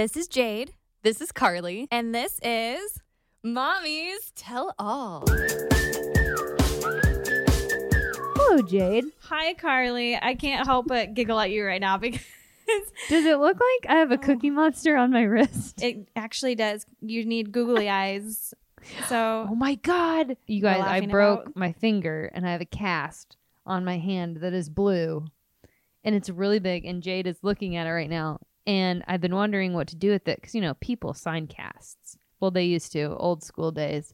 This is Jade, This is Carly. and this is. Mommies Tell All. Hello, Jade. Hi, Carly. I can't help but giggle at you right now because Does it look like I have a cookie monster on my wrist? it actually does. You need googly eyes. So Oh my god. You guys, I broke about- my finger and I have a cast on my hand that is blue. And it's really big and Jade is looking at it right now. And I've been wondering what to do with it cuz you know, people sign casts. Well, they used to, old school days.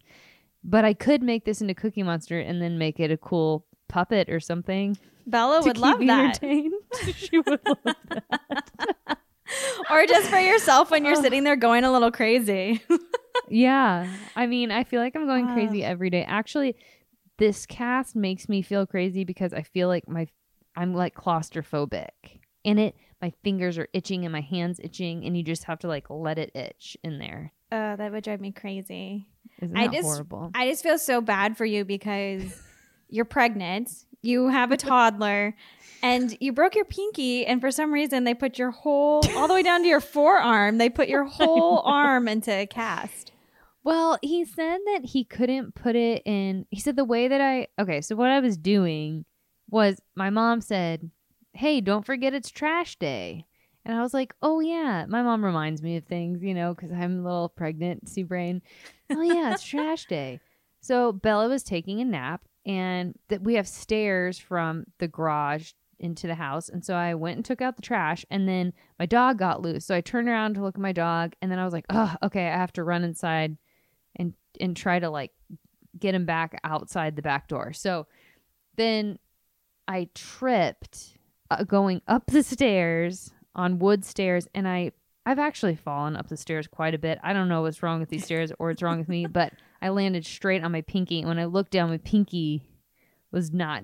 But I could make this into Cookie Monster and then make it a cool puppet or something Bella would love that. she would love that. or just for yourself when you're Oh. sitting there going a little crazy. Yeah. I mean, I feel like I'm going crazy every day. Actually, this cast makes me feel crazy because I feel like my I'm like claustrophobic. And it my fingers are itching and my hands itching and you just have to like let it itch in there. Oh, that would drive me crazy. Isn't I that just- horrible? I just feel so bad for you because you're pregnant, you have a toddler, and you broke your pinky, and for some reason they put your whole all the way down to your forearm. They put your whole arm into a cast. Well, he said that he couldn't put it in. He said the way that I okay, so what I was doing was my mom said, "Hey, don't forget it's trash day." And I was like, "Oh yeah." My mom reminds me of things, you know, cuz I'm a little pregnancy brain. Oh yeah, it's trash day. So Bella was taking a nap and that we have stairs from the garage into the house. And so I went and took out the trash and then my dog got loose. So I turned around to look at my dog and then I was like, "Oh, okay, I have to run inside and and try to like get him back outside the back door." So then I tripped uh, going up the stairs on wood stairs and I I've actually fallen up the stairs quite a bit. I don't know what's wrong with these stairs or what's wrong with me, but I landed straight on my pinky and when I looked down my pinky was not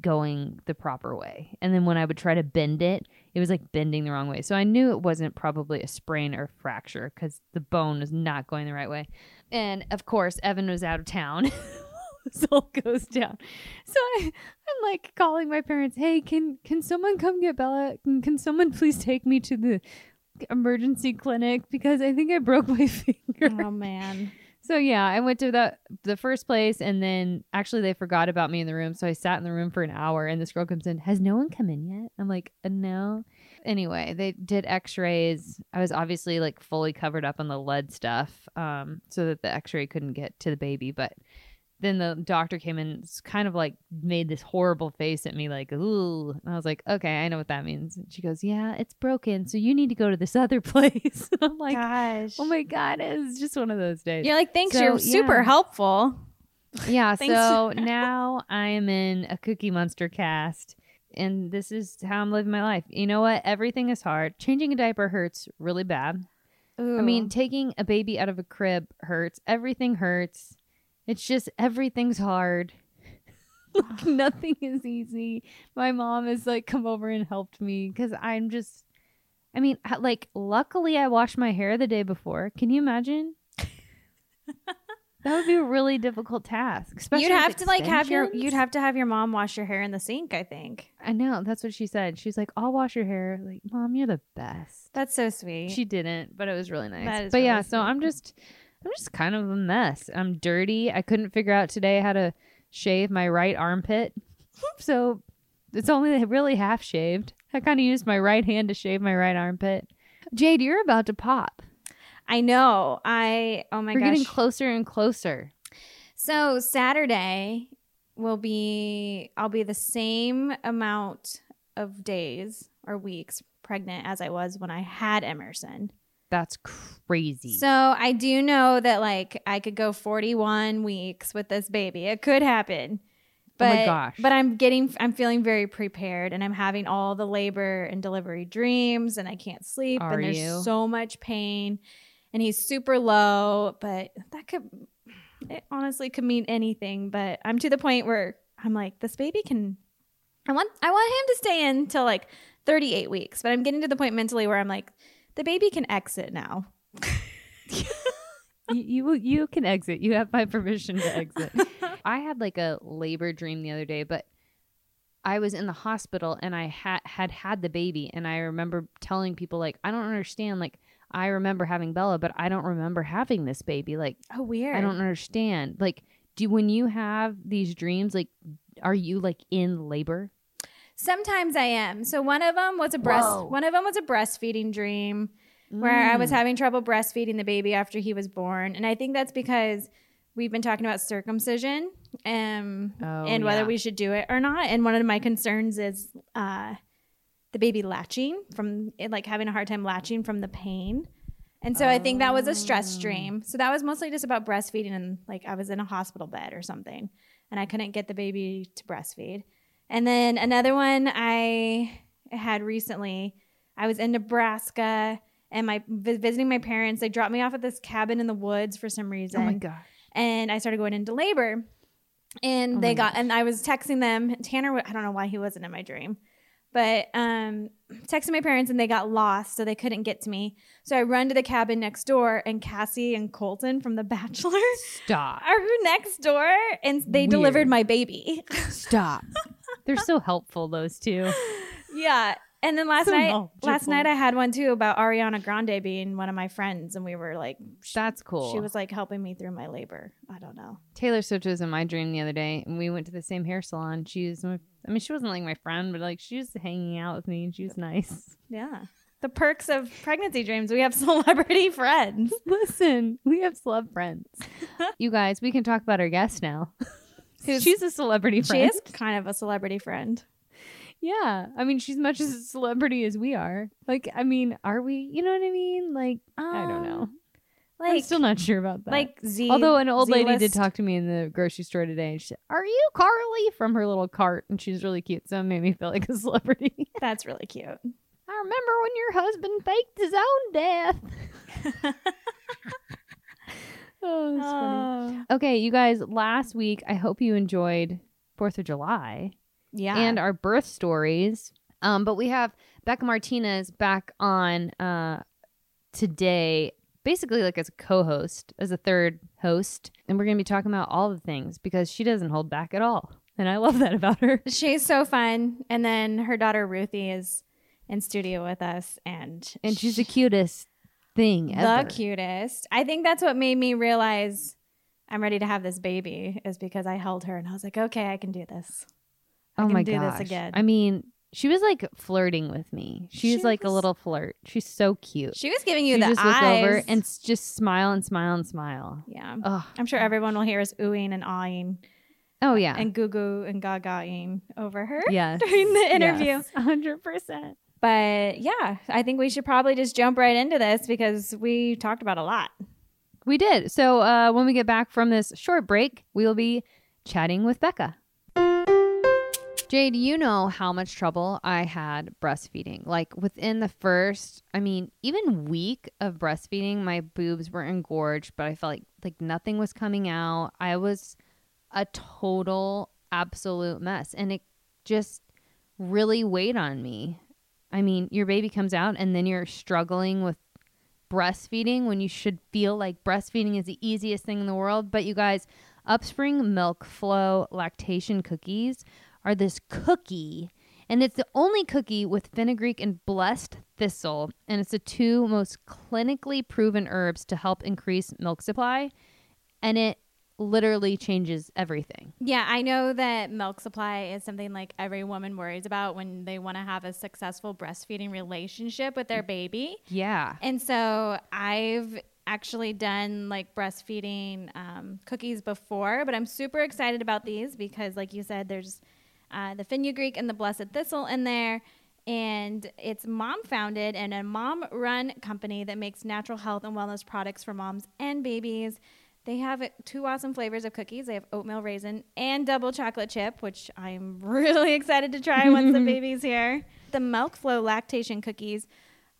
going the proper way. And then when I would try to bend it, it was like bending the wrong way. So I knew it wasn't probably a sprain or fracture cuz the bone was not going the right way. And of course, Evan was out of town. this all goes down. So I, I'm like calling my parents, "Hey, can can someone come get Bella? Can, can someone please take me to the emergency clinic because I think I broke my finger." Oh man. So yeah, I went to the the first place, and then actually they forgot about me in the room, so I sat in the room for an hour. And this girl comes in, has no one come in yet? I'm like, uh, no. Anyway, they did X-rays. I was obviously like fully covered up on the lead stuff, um, so that the X-ray couldn't get to the baby. But then the doctor came in, s- kind of like made this horrible face at me, like, ooh. And I was like, okay, I know what that means. And she goes, yeah, it's broken, so you need to go to this other place. I'm like, oh Gosh. oh my god, it's just one of those days. You're like, thanks, So, you're super helpful. Yeah, so now I am in a Cookie Monster cast, and this is how I'm living my life. You know what? Everything is hard. Changing a diaper hurts really bad. I mean, taking a baby out of a crib hurts. Everything hurts. It's just everything's hard. like nothing is easy. My mom has like come over and helped me because I'm just. I mean, uh, like, luckily I washed my hair the day before. Can you imagine? that would be a really difficult task. Especially you'd have to like have your you'd have to have your mom wash your hair in the sink. I think I know that's what she said. She's like, "I'll wash your hair." Like, mom, you're the best. that's so sweet. She didn't, but it was really nice. But yeah, really so sweet. I'm just, I'm just kind of a mess. I'm dirty. I couldn't figure out today how to shave my right armpit, so it's only really half shaved. I kind of used my right hand to shave my right armpit. Jade, you're about to pop. I know. I oh my We're gosh. getting closer and closer. So Saturday will be I'll be the same amount of days or weeks pregnant as I was when I had Emerson. That's crazy. So I do know that like I could go 41 weeks with this baby. It could happen. Oh my But, gosh. But I'm getting I'm feeling very prepared and I'm having all the labor and delivery dreams and I can't sleep Are and there's you? so much pain and he's super low, but that could it honestly could mean anything, but I'm to the point where I'm like this baby can I want I want him to stay in till like 38 weeks, but I'm getting to the point mentally where I'm like the baby can exit now. you, you you can exit. You have my permission to exit. I had like a labor dream the other day, but I was in the hospital and I had had had the baby and I remember telling people like I don't understand like I remember having Bella but I don't remember having this baby like Oh, weird. I don't understand like do when you have these dreams like are you like in labor Sometimes I am. So one of them was a breast. Whoa. One of them was a breastfeeding dream where I was Mm. having trouble breastfeeding the baby after he was born, and I think that's because we've been talking about circumcision um, Oh, and whether yeah. we should do it or not. And one of my concerns is uh, the baby latching from like having a hard time latching from the pain. And so I think that was a stress Oh. dream. So that was mostly just about breastfeeding and like I was in a hospital bed or something and I couldn't get the baby to breastfeed. And then another one I had recently, I was in Nebraska and my vi- visiting my parents. They dropped me off at this cabin in the woods for some reason oh my gosh and I started going into labor. And Oh they got, and I was texting them. Tanner, I don't know why he wasn't in my dream, but um, texting my parents, and they got lost, so they couldn't get to me. So I run to the cabin next door, and Cassie and Colton from The Bachelor stop are next door, and they Weird. delivered my baby. stop they're so helpful those two yeah. And then last So night, knowledgeable. last night I had one too about Ariana Grande being one of my friends, and we were like, sh- that's cool she was like helping me through my labor. I don't know. Taylor Swift was in my dream the other day, and we went to the same hair salon. She was, my, I mean, she wasn't like my friend, but like she was hanging out with me, and she was nice. Yeah. The perks of pregnancy dreams. We have celebrity friends. Listen, we have celeb friends. you guys, we can talk about our guest now. Who's- she's a celebrity She is kind of a celebrity friend. Yeah, I mean, she's much as a celebrity as we are. Like, I mean, are we? You know what I mean? Like, I don't know. Um, I'm still not sure about that. like Z. Although an old lady did talk to me in the grocery store today, and she said, "Are you Carly?" from her little cart, and she's really cute. So it made me feel like a celebrity. That's really cute. I remember when your husband faked his own death. oh, that's funny. Oh. Okay, you guys, last week, I hope you enjoyed 4th of July yeah. and our birth stories. Um, but we have Becca Martinez back on uh, today, basically like as a co host, as a third host. And we're going to be talking about all the things because she doesn't hold back at all. And I love that about her. she's so fun. And then her daughter Ruthie is in studio with us, and And she's the cutest thing the cutest. I think that's what made me realize I'm ready to have this baby is because I held her and I was like, okay, I can do this. I oh can my do gosh. this again. I mean, she was like flirting with me. She's She like a little flirt. She's so cute. She was giving you She the just eyes. look over and just smile and smile and smile. yeah. Oh, I'm sure everyone will hear us oohing and awing oh yeah. and goo goo and gagaing over her yes. during the interview. Yes, 100%. But yeah, I think we should probably just jump right into this because we talked about a lot. We did. So uh, when we get back from this short break, we will be chatting with Becca. Jade, you know how much trouble I had breastfeeding. Like within the first, I mean, even week of breastfeeding, my boobs were engorged, but I felt like like nothing was coming out. I was a total absolute mess and it just really weighed on me. I mean, your baby comes out and then you're struggling with breastfeeding when you should feel like breastfeeding is the easiest thing in the world. But you guys, Upspring Milk Flow lactation cookies are this cookie, and it's the only cookie with fenugreek and blessed thistle, and it's the two most clinically proven herbs to help increase milk supply, and it literally changes everything. Yeah, I know that milk supply is something like every woman worries about when they want to have a successful breastfeeding relationship with their baby. Yeah. And so I've actually done like breastfeeding um, cookies before, but I'm super excited about these because, like you said, there's uh, the fenugreek and the blessed thistle in there. And it's mom founded and a mom run company that makes natural health and wellness products for moms and babies. They have two awesome flavors of cookies. They have oatmeal raisin and double chocolate chip, which I'm really excited to try once the baby's here. The Milk Flow lactation cookies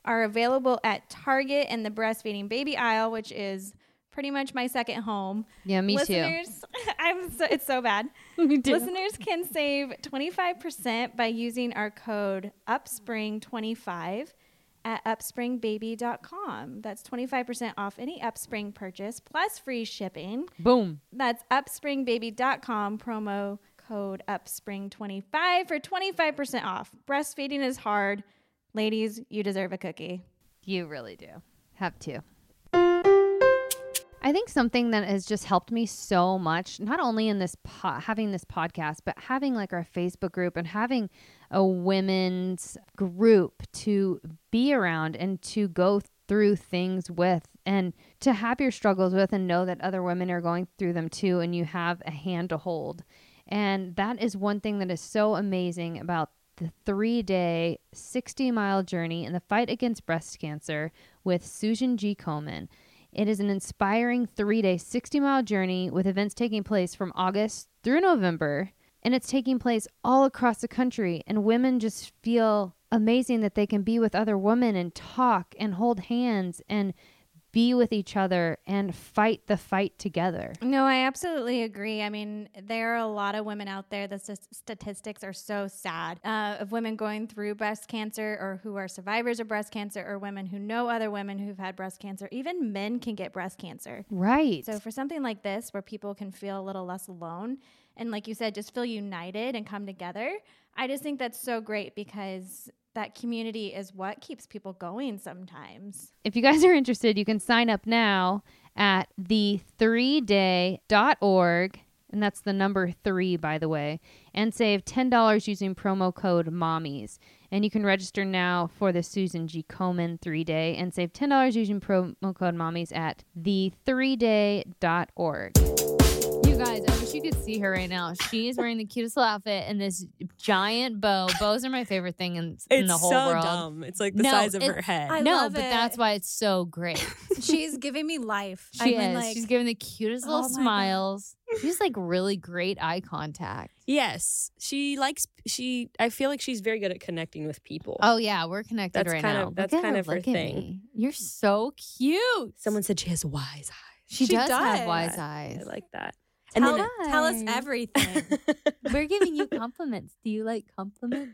are available at Target and the breastfeeding baby aisle, which is pretty much my second home. Yeah, me Listeners, I'm so, it's so bad. too. me Listeners can save 25% by using our code UPSPRING25 at upspringbaby.com. That's 25% off any Upspring purchase plus free shipping. Boom. That's upspringbaby.com promo code UPSPRING25 for 25% off. Breastfeeding is hard. Ladies, you deserve a cookie. You really do. Have to. I think something that has just helped me so much, not only in this po- having this podcast, but having like our Facebook group and having a women's group to be around and to go through things with and to have your struggles with and know that other women are going through them too and you have a hand to hold. And that is one thing that is so amazing about the three day, 60 mile journey in the fight against breast cancer with Susan G. Komen. It is an inspiring three day, 60 mile journey with events taking place from August through November. And it's taking place all across the country. And women just feel amazing that they can be with other women and talk and hold hands and be with each other and fight the fight together. No, I absolutely agree. I mean, there are a lot of women out there. The s- statistics are so sad uh, of women going through breast cancer or who are survivors of breast cancer or women who know other women who've had breast cancer. Even men can get breast cancer. Right. So, for something like this where people can feel a little less alone and, like you said, just feel united and come together, I just think that's so great because that community is what keeps people going sometimes. if you guys are interested, you can sign up now at the 3day.org. And that's the number three, by the way, and save $10 using promo code MOMMIES. And you can register now for the Susan G. Komen three day and save $10 using promo code MOMMIES at the3day.org. You guys, I wish you could see her right now. She is wearing the cutest little outfit and this giant bow. Bows are my favorite thing in, in It's the whole so world. dumb. It's like the No, size of her head. I no, love but it. that's why it's so great. She's giving me life. She I mean, is. like, She's giving the cutest little Oh my God. smiles. She's like really great eye contact. yes, she likes. She. I feel like she's very good at connecting with people. Oh yeah, we're connected That's right kind now. of- that's kind her, of her thing. me. You're so cute. Someone said she has wise She, She does, have wise eyes. eyes. I like that. Tell, then tell us everything. We're giving you compliments. Do you like compliments?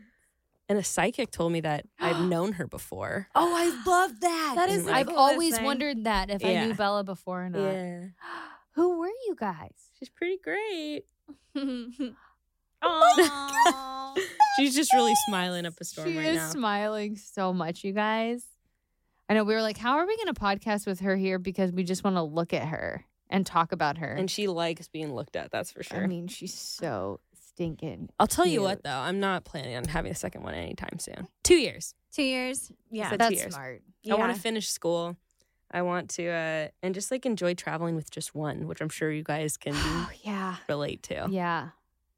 and a psychic told me that I've known her before. oh, I love that. That is I've coolest always thing. wondered that if I Yeah. knew Bella before or not. Yeah, Who were you guys? she's pretty great. Oh Aw. She's just really smiling up a storm she right is now. smiling so much, you guys. I know we were like, how are we going to podcast with her here because we just want to look at her and talk about her. and she likes being looked at. That's for sure. I mean, she's so stinking. I'll tell you what though, I'm not planning on having a second one anytime soon. Two years. Two years. Yeah. said two That's years. smart. I want to finish school. I want to uh and just like enjoy traveling with just one, which I'm sure you guys can Oh yeah, relate to. yeah.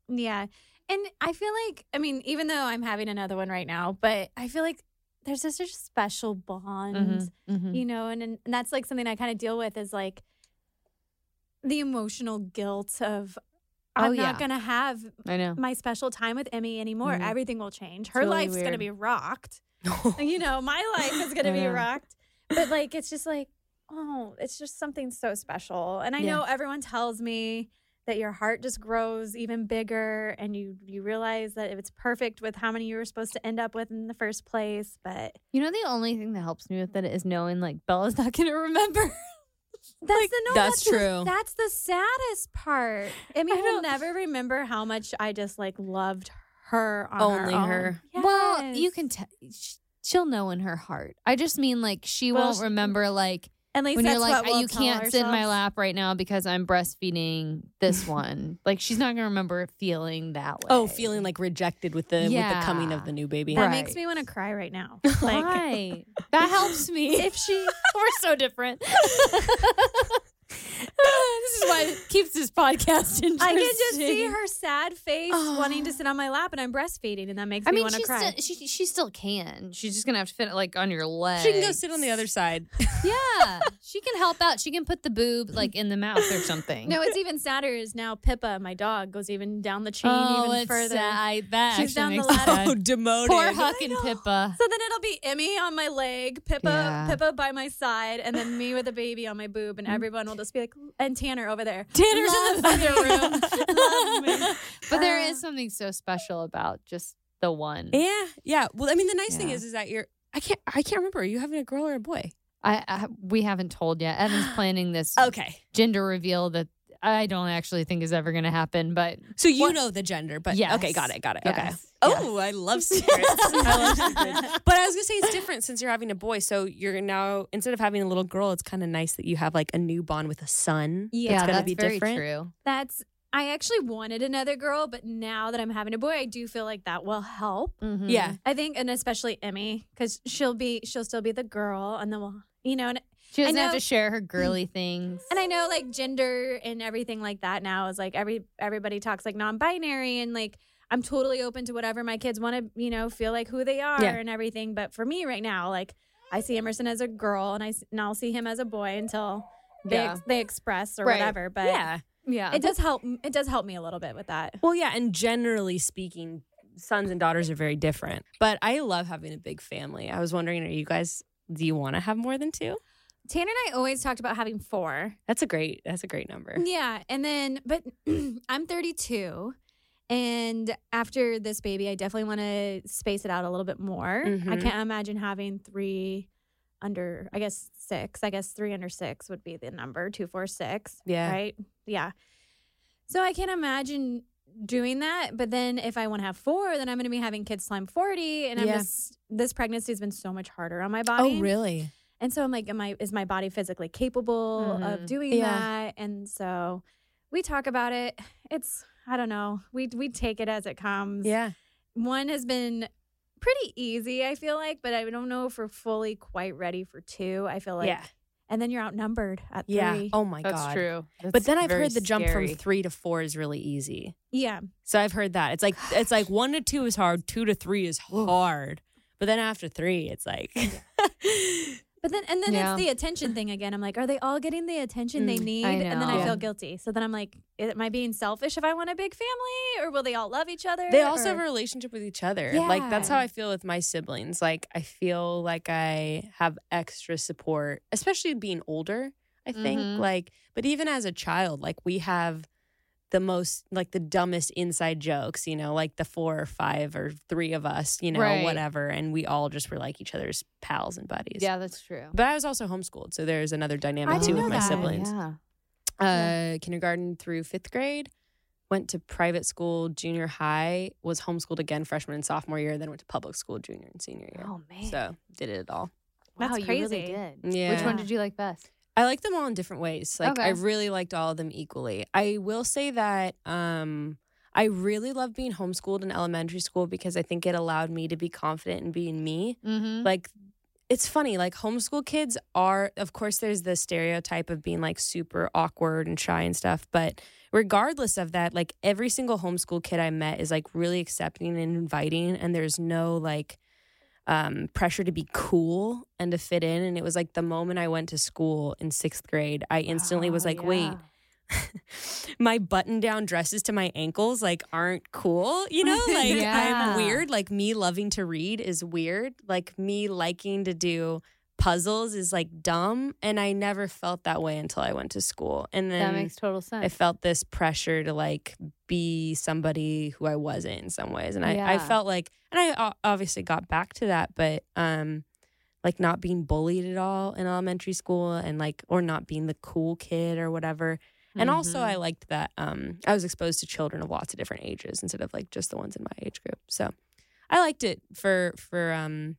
Yeah. And I feel like, I mean, even though I'm having another one right now, but I feel like there's just a special bond, Mhm, mhm. you know, and, and that's like something I kind of deal with is like the emotional guilt of I'm Oh, not yeah. to have I know. my special time with Emmy anymore. Mhm. Everything will change. Her really life's going to be rocked. you know, my life is going to be rocked. But like, it's just like, oh, it's just something so special. And I Yeah. know everyone tells me that your heart just grows even bigger and you you realize that if it's perfect with how many you were supposed to end up with in the first place. But You know, the only thing that helps me with it is knowing like Bella's not going to remember. that's the no, that's the- true. that's the saddest part. Emmy I will never remember how much I just like loved her on Only her. own. her. Well, you can tell. She'll know in her heart. I just mean like she Well, won't she- remember like At least when that's you're like what uh, we'll you can't sit in my lap right now because I'm breastfeeding this one. like she's not gonna remember feeling that oh, way. Oh, feeling like rejected with the with the coming of the new baby. That Right. makes me want to cry right now. Like Why? that helps me. if she We're so different. this is why it keeps this podcast interesting. I can just see her sad face Oh. wanting to sit on my lap and I'm breastfeeding and that makes I me want to cry. still, she she still can. She's just gonna have to fit it like on your leg. She can go sit on the other side. Yeah, she can help out. She can put the boob like in the mouth or something. no, it's even sadder is now Pippa, my dog, goes even down the chain oh, even it's further. sad. That She's actually down the makes me ladder. sad. oh, demoted. Poor Huck and know. Pippa. So then it'll be Emmy on my leg, Pippa, Yeah. Pippa by my side, and then me with a baby on my boob, Mm. and everyone will just be like, and Tanner over there. Tanner's in the Loves other room. Loves me. But there Uh. something so special about just the one. Yeah, yeah. Well, I mean, the nice thing is, is that you're. I can't. I can't remember. Are you having a girl or a boy? I, I we haven't told yet. Evan's planning this Okay. gender reveal that I don't actually think is ever going to happen. But So you What- know the gender, but yeah, okay, got it, got it. Okay. Yes. Oh, I love secrets. I love secrets. But I was gonna say it's different since you're having a boy. So you're now instead of having a little girl, it's kind of nice that you have like a new bond with a son. Yeah, yeah, gonna that's be very different. true. That's I actually wanted another girl, but now that I'm having a boy, I do feel like that will help. Mhm. Yeah. I think, and especially Emmy, because she'll be she'll still be the girl, and then we'll you know, and, she doesn't I have to share her mm. girly things. and I know like gender and everything like that now is like every everybody talks like non-binary and like I'm totally open to whatever my kids want to you know feel like who they are Yeah. and everything. But for me right now, like I see Emerson as a girl, and I s- and I'll see him as a boy until they Yeah. ex- they express or Right. whatever. But Yeah. yeah, it does help. It does help me a little bit with that. Well, yeah, and generally speaking, sons and daughters are very different. But I love having a big family. I was wondering, are you guys? Do you want to have more than two? Tanner and I always talked about having four. That's a great. That's a great number. Yeah, and then but I'm 32 and after this baby I definitely want to space it out a little bit more. I Mhm. can't imagine having 3 under I guess 6. I guess 3 under 6 would be the number 246, Yeah. right? Yeah. So I can't imagine doing that, but then if I want to have 4, then I'm going to be having kids till I'm 40 and I'm Yeah. just this pregnancy has been so much harder on my body. Oh, really? And so I'm like, am I is my body physically capable of Mhm. doing Yeah. that? And so we talk about it. It's I don't know. We we take it as it comes. Yeah. One has been pretty easy, I feel like, but I don't know if we're fully quite ready for two. I feel like yeah. And then you're outnumbered at Yeah. three. Oh my god. that's god. true. But then I've heard the jump scary. from three to four is really easy. Yeah. So I've heard that. It's like it's like one to two is hard, two to three is hard. But then after three, it's like But then and then Yeah. it's the attention thing again. I'm like, are they all getting the attention they Mm, need? And then I know. feel guilty. So then I'm like, am I being selfish if I want a big family? Or will they all love each other? they also Or- have a relationship with each other. Like that's how I feel with my siblings. Like I feel like I have extra support, especially being older. I think Mhm. like, but even as a child, like we have the most like the dumbest inside jokes, you know, like the four or five or three of us, you know, Right. whatever, and we all just were like each other's pals and buddies. Yeah, that's true. But I was also homeschooled, so there's another dynamic I too with my that. siblings. Yeah. Uh, kindergarten through fifth grade. Went to private school, junior high. Was homeschooled again freshman and sophomore year. Then went to public school junior and senior year. Oh man. So did it all. That's wow, you really crazy. did. Yeah. Which one did you like best? I like them all in different ways. Like I really liked all of them equally. I will say that um I really love being homeschooled in elementary school because I think it allowed me to be confident in being me. Mm-hmm. Like it's funny, like homeschool kids are of course there's the stereotype of being like super awkward and shy and stuff, but regardless of that, like every single homeschool kid I met is like really accepting and inviting and there's no like um, pressure to be cool and to fit in. And it was like the moment I went to school in sixth grade, I instantly was Oh, like, wait, my button down dresses to my ankles like aren't cool. You know, like Yeah. I'm weird. Like me loving to read is weird. Like me liking to do puzzles is like dumb. And I never felt that way until I went to school. And then that makes total sense. I felt this pressure to like be somebody who I wasn't in some ways. And I, I felt like, and I o- obviously got back to that, but um, like not being bullied at all in elementary school and like, or not being the cool kid or whatever. And also. I liked that um, I was exposed to children of lots of different ages instead of like just the ones in my age group. So I liked it for for um,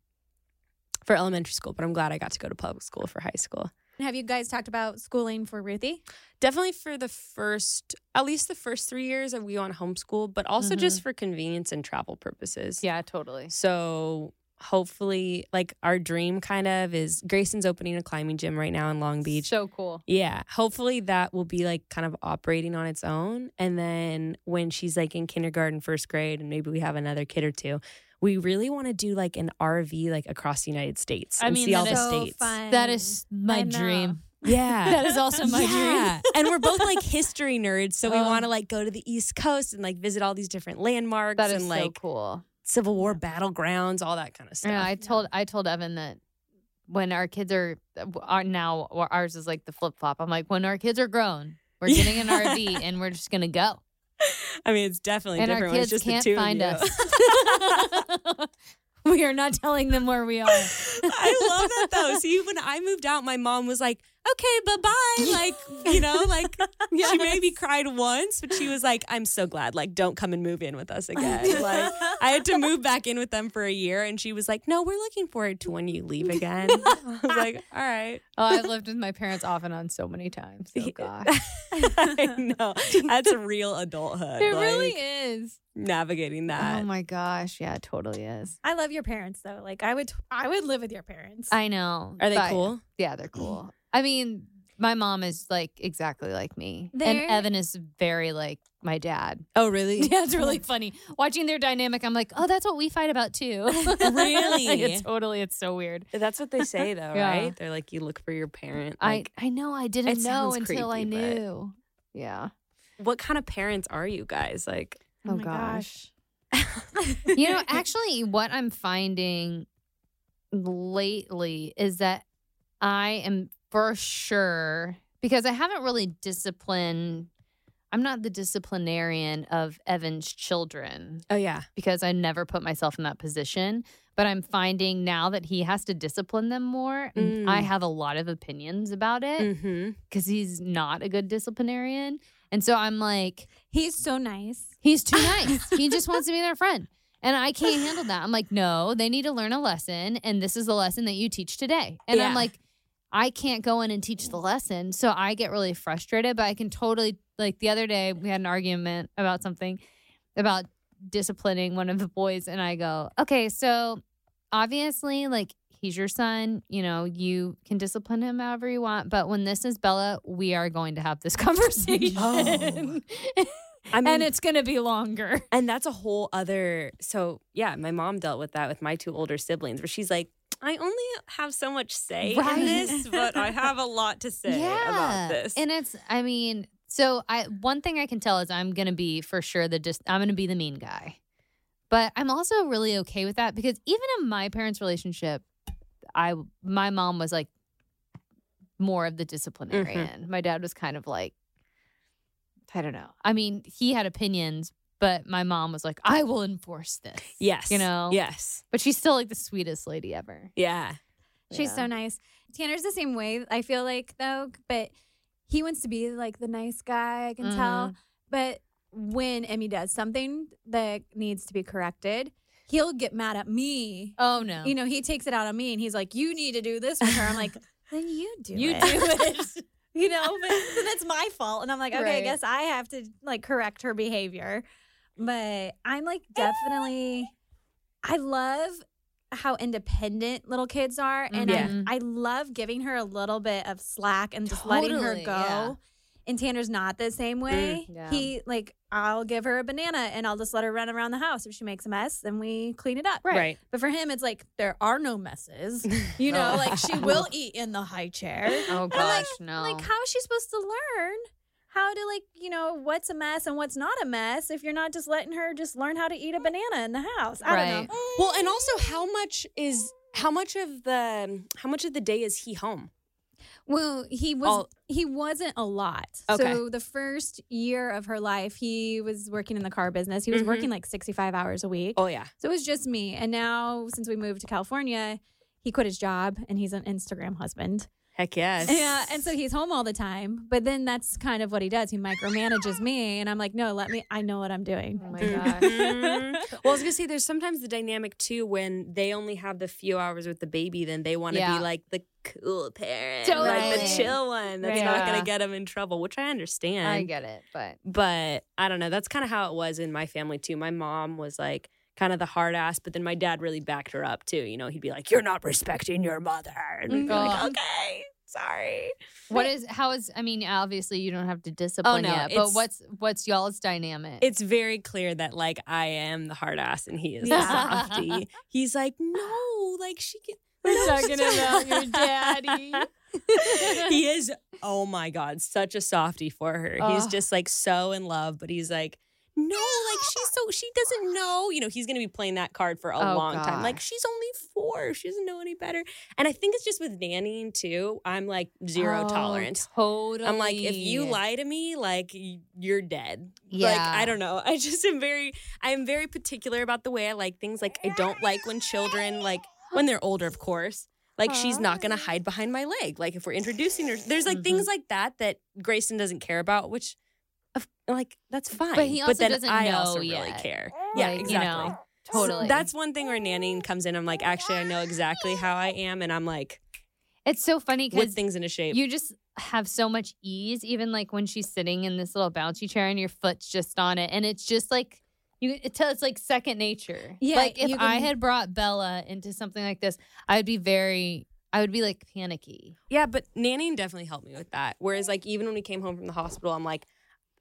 for elementary school, but I'm glad I got to go to public school for high school. Have you guys talked about schooling for Ruthie? Definitely for the first, at least the first three years we went homeschool, but also just mm-hmm. for convenience and travel purposes. yeah, totally. So hopefully, like our dream kind of is Grayson's opening a climbing gym right now in Long Beach. So cool. Yeah, hopefully that will be like kind of operating on its own. And then when she's like in kindergarten, first grade, and maybe we have another kid or two, we really want to do like an RV like across the United States I and mean, see all that the is so states. fun. That is my dream. Yeah. That is also my yeah. and we're both like history nerds, so we Oh. want to like go to the East Coast and like visit all these different landmarks That is and so like cool. Civil War battlegrounds, all that kind of stuff. Yeah, I told I told Evan that when our kids are are now ours is like the flip flop. I'm like, when our kids are grown, we're getting an RV and we're just gonna go. I mean, it's definitely and our different when it's kids just the can't two find us. we are not telling them where we are. I love that though. See, when I moved out, my mom was like, okay, bye bye. Like, you know, like she maybe cried once, but she was like, I'm so glad. Like, don't come and move in with us again. Like, I had to move back in with them for a year, and she was like, No, we're looking forward to when you leave again. I was like, All right. Oh, I've lived with my parents off and on so many times. Oh gosh. I know. That's real adulthood. It like, really is. navigating that. Oh my gosh. Yeah, it totally is. I love your parents though. Like I would, I would live with your parents. I know. Are they but- cool? Yeah, they're cool. I mean, my mom is like exactly like me. And They're- Evan is very like my dad. Oh, really? Yeah, it's really funny. Watching their dynamic, I'm like, oh, that's what we fight about too. Really? it's totally, it's so weird. That's what they say, though, Yeah. right? They're like, you look for your parent. I, Like, I know I didn't know sounds until I creepy, but- knew. Yeah. what kind of parents are you guys? Like, Oh, oh my gosh. you know, actually, what I'm finding lately is that I am for sure because I haven't really disciplined. I'm not the disciplinarian of Evan's children oh yeah, because I never put myself in that position. But I'm finding now that he has to discipline them more. Mm. I have a lot of opinions about it mm-hmm. because he's not a good disciplinarian. And so I'm like, He's so nice. He's too nice. he just wants to be their friend. And I can't handle that. I'm like, no, they need to learn a lesson. And this is the lesson that you teach today. And I'm like, I can't go in and teach the lesson. So I get really frustrated, but I can totally, like the other day, we had an argument about something about disciplining one of the boys. And I go, okay, so obviously, like, he's your son. You know, you can discipline him however you want. But when this is Bella, we are going to have this conversation. Oh. I mean, and it's going to be longer. and that's a whole other. So yeah, my mom dealt with that with my two older siblings, where she's like, I only have so much say Right. in this, but I have a lot to say about this. And it's, I mean, so I one thing I can tell is I'm gonna be for sure the just I'm gonna be the mean guy, but I'm also really okay with that because even in my parents' relationship, I my mom was like more of the disciplinarian. Mm-hmm. My dad was kind of like, I don't know. I mean, he had opinions, but my mom was like, I will enforce this. yes, you know. yes, but she's still like the sweetest lady ever. yeah. She's Yeah. so nice. Tanner's the same way, I feel like, though, but he wants to be like the nice guy, I can tell. Mm-hmm. But when Emmy does something that needs to be corrected, he'll get mad at me. Oh no. You know, he takes it out on me and he's like, You need to do this for her. I'm like, Then you do You it. You do it. you know, but then it's my fault. And I'm like, Okay, I guess I have to like correct her behavior. But I'm like, definitely, I love how independent little kids are. And Mhm. I, I love giving her a little bit of slack and just letting her go. yeah. And Tanner's not the same way. yeah. He like I'll give her a banana and I'll just let her run around the house. If she makes a mess, then we clean it up. Right. But for him, it's like there are no messes. You know, Oh. like she will eat in the high chair. Oh I'm gosh, like- no. Like, how is she supposed to learn how to like, you know, what's a mess and what's not a mess if you're not just letting her just learn how to eat a banana in the house? I don't Right. know. Well, and also how much is how much of the how much of the day is he home? Well, he was All- he wasn't a lot. Okay. So the first year of her life, he was working in the car business. He was Mhm. working like 65 hours a week. Oh yeah. So it was just me. And now since we moved to California, he quit his job and he's an Instagram husband. Heck yes. Yeah, and so he's home all the time. But then that's kind of what he does. He micromanages me, and I'm like, no, let me. I know what I'm doing. oh my Mhm. gosh. well, I was gonna say there's sometimes the dynamic too when they only have the few hours with the baby, then they want to Yeah. be like the cool parent, like the chill one that's Right. not gonna get them in trouble, which I understand. I get it, but but I don't know. That's kind of how it was in my family too. My mom was like kind of the hard ass, but then my dad really backed her up too. You know, he'd be like, "You're not respecting your mother," and we'd be like, mm-hmm. "Okay, sorry." what is how is I mean, obviously you don't have to oh, discipline oh, no, yet, but what's what's y'all's dynamic? It's very clear that like I am the hard ass and he is the Yeah. softy. He's like, "No, like she can." We're no, talking about your daddy. he is oh my god such a softy for her he's just like so in love but he's like no like she's so she doesn't know you know he's gonna be playing that card for a Oh, long time like she's only four she doesn't know any better and i think it's just with nannying too i'm like zero Oh, tolerance Totally. I'm like, if you lie to me, like you're dead. Yeah. Like I don't know. I just am very, I am very particular about the way I like things. Like I don't like when children, like when they're older, of course. Like she's not gonna hide behind my leg. Like if we're introducing her, there's like things Mm-hmm. like that that Grayson doesn't care about, which, like that's fine. But he also then doesn't I know also really yet. care. Yeah, Like, you exactly. know, totally. That's one thing where nannying comes in. I'm like, actually, I know exactly how I am, and I'm like, it's so funny whip because things into shape. you just have so much ease, even like when she's sitting in this little bouncy chair and your foot's just on it, and it's just like you. It's, it's like second nature. Yeah, like if you I had brought Bella into something like this, I'd be very. I would be like panicky. Yeah, but nannying definitely helped me with that. Whereas, like, even when we came home from the hospital, I'm like,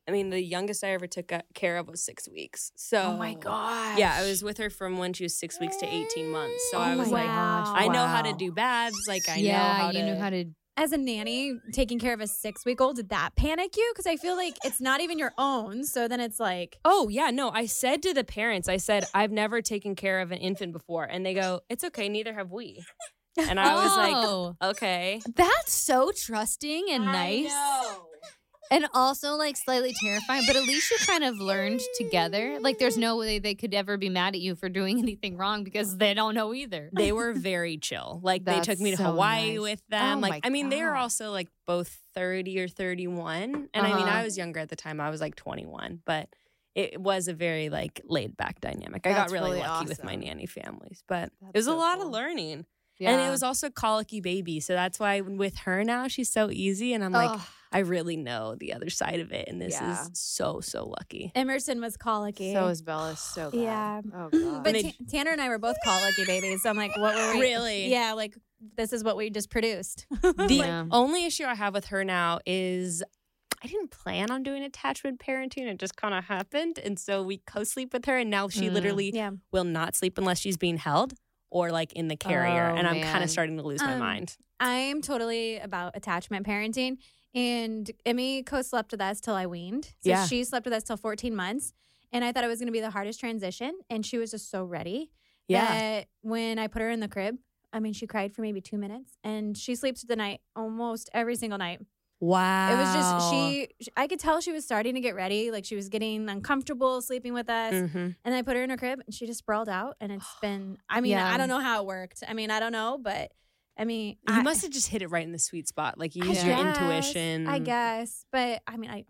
I mean, the youngest I ever took uh, care of was six weeks. So, Oh my god. yeah, I was with her from when she was six weeks to 18 months. So Oh I was like, gosh. I know how to do baths. Like, I yeah, know how you to. knew how to. As a nanny taking care of a six week old, did that panic you? Because I feel like it's not even your own. So then it's like, Oh, yeah, no. I said to the parents, I said, I've never taken care of an infant before. And they go, It's okay, neither have we. And I was Oh, like, Okay. that's so trusting and nice. And also like slightly terrifying, but at least you kind of learned together. Like there's no way they could ever be mad at you for doing anything wrong because they don't know either. They were very chill. Like they took me to so Hawaii nice. with them. Oh like I mean, they were also like both 30 or 31. And I mean, Uh-huh. I was younger at the time. I was like 21, but it was a very like laid back dynamic. I got really, really lucky with my nanny families, but it That's was a lot cool. of learning. Yeah. And it was also colicky baby. So that's why with her now, she's so easy. And I'm like, Ugh. I really know the other side of it. And this Yeah. is so, so lucky. Emerson was colicky. So is Bella so bad. Yeah. Oh god. but Made- Ta- Tanner and I were both colicky babies. So I'm like, what were we? Really? Yeah, like this is what we just produced. The Yeah. only issue I have with her now is I didn't plan on doing attachment parenting. It just kind of happened. And so we co sleep with her. And now she Mm. literally yeah. will not sleep unless she's being held or like in the carrier. Oh, and I'm kind of starting to lose my Um, mind. I'm totally about attachment parenting. And Emmy co slept with us till I weaned. So Yeah. she slept with us till 14 months. And I thought it was going to be the hardest transition. And she was just so ready Yeah. that when I put her in the crib, I mean, she cried for maybe two minutes and she sleeps the night almost every single night. Wow. It was just, she, sh- I could tell she was starting to get ready. Like she was getting uncomfortable sleeping with us. Mhm. And I put her in her crib and she just sprawled out. And it's been, I mean, Yeah. I don't know how it worked. I mean, I don't know, but I mean, You I, must have just hit it right in the sweet spot. Like you I used your guess, intuition. I guess. But I mean, I,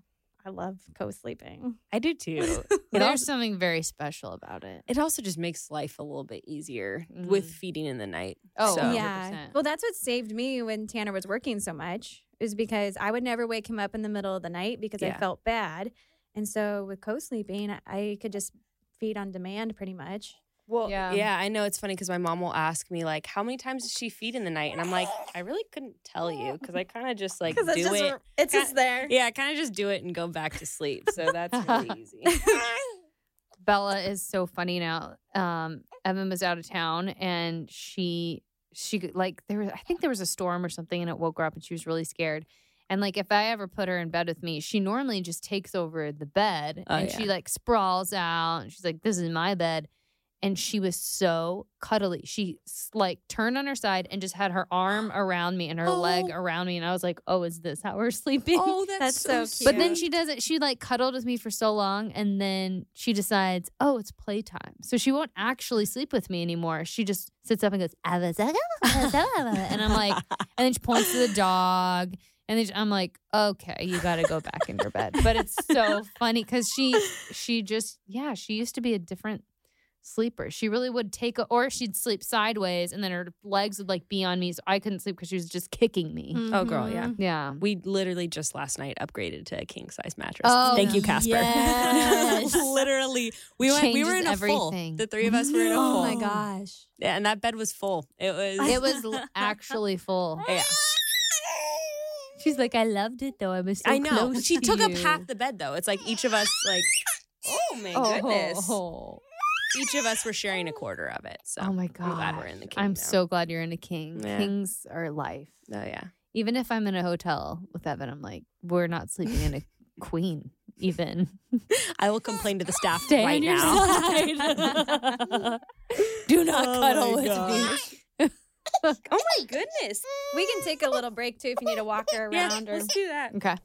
I love co sleeping. I do too. It There's also, something very special about it. it also just makes life a little bit easier with Mhm. feeding in the night. Oh, So- yeah. yeah. 100%. Well, that's what saved me when Tanner was working so much, is because I would never wake him up in the middle of the night because I felt bad. And so with co sleeping, I could just feed on demand pretty much. Well, Yeah. yeah. I know it's funny because my mom will ask me like, "How many times does she feed in the night?" And I'm like, I really couldn't tell you because I kind of just like do it's just, it. it's Ki- just there. Yeah, I kind of just do it and go back to sleep. So that's really easy. Bella is so funny now. Um, Evan was out of town and she she like there was I think there was a storm or something and it woke her up and she was really scared. And like if I ever put her in bed with me, she normally just takes over the bed Oh, and yeah. she like sprawls out and she's like, "This is my bed." And she was so cuddly. She like turned on her side and just had her arm around me and her leg Oh. around me. And I was like, "Oh, is this how we're sleeping?" oh, that's, That's so, so cute. But then she doesn't. She like cuddled with me for so long, and then she decides, oh, it's playtime. So she won't actually sleep with me anymore. She just sits up and goes, ah, "Ava, zaga, ava, zaga," and I'm like, and then she points to the dog, and then I'm like, okay, you got to go back in your bed. But it's so funny because she, she just, yeah, she used to be a different sleeper. She really would take a, or she'd sleep sideways, and then her legs would like be on me, so I couldn't sleep because she was just kicking me. Mm-hmm. Oh, girl, yeah. Yeah. We literally just last night upgraded to a king size mattress. Oh, Thank you, Casper. yes. literally, we went. We were in a Changes full. The three of us were in a oh, full. Oh my gosh. Yeah, and that bed was full. It was. It was actually full. Yeah, She's like, I loved it though. I was so I know. close She to took up half the bed though. It's like each of us like. Oh my oh, goodness! Oh, Each of us were sharing a quarter of it. So oh my I'm god. glad we're in the king. I'm now. so glad you're in a king. Yeah. Kings are life. Oh yeah. Even if I'm in a hotel with Evan, I'm like, we're not sleeping in a queen. Even I will complain to the staff stay right now. Do not Oh cuddle with gosh. me. oh my goodness! We can take a little break too if you need to walk her Yeah, around or let's do that. Okay.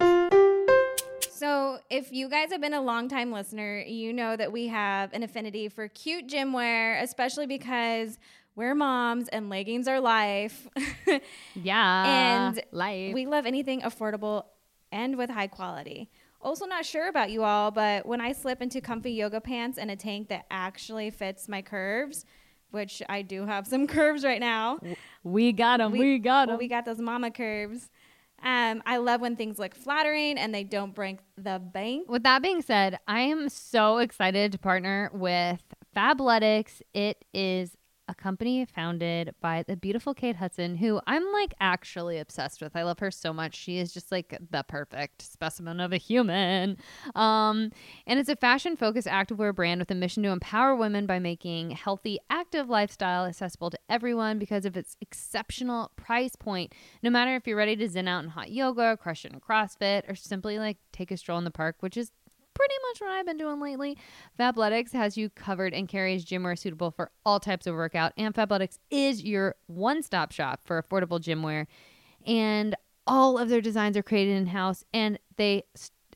So, if you guys have been a longtime listener, you know that we have an affinity for cute gym wear, especially because we're moms and leggings are life. Yeah. And life. we love anything affordable and with high quality. Also, not sure about you all, but when I slip into comfy yoga pants and a tank that actually fits my curves, which I do have some curves right now, we got him. We, got him. well, we got those mama curves. Um, I love when things look flattering and they don't break the bank. With that being said, I am so excited to partner with Fabletics. It is a company founded by the beautiful Kate Hudson, who I'm like actually obsessed with. I love her so much. She is just like the perfect specimen of a human. Um, and it's a fashion focused activewear brand with a mission to empower women by making healthy, active lifestyle accessible to everyone because of its exceptional price point. No matter if you're ready to zen out in hot yoga, crush it in CrossFit, or simply like take a stroll in the park, which is pretty much what I've been doing lately. Fabletics has you covered and carries gym wear suitable for all types of workout. And Fabletics is your one stop shop for affordable gym wear. And all of their designs are created in house and they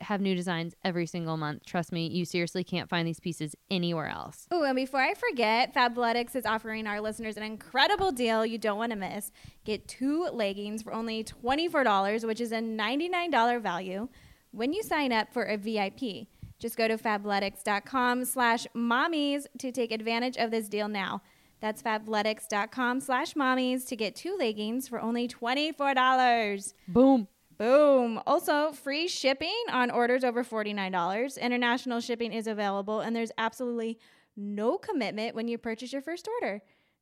have new designs every single month. Trust me, you seriously can't find these pieces anywhere else. Oh, and before I forget, Fabletics is offering our listeners an incredible deal you don't want to miss. Get two leggings for only $24, which is a $99 value when you sign up for a VIP. Just go to fabletics.com slash mommies to take advantage of this deal now. That's fabletics.com slash mommies to get two leggings for only $24. Boom. Boom. Also, free shipping on orders over $49. International shipping is available, and there's absolutely no commitment when you purchase your first order.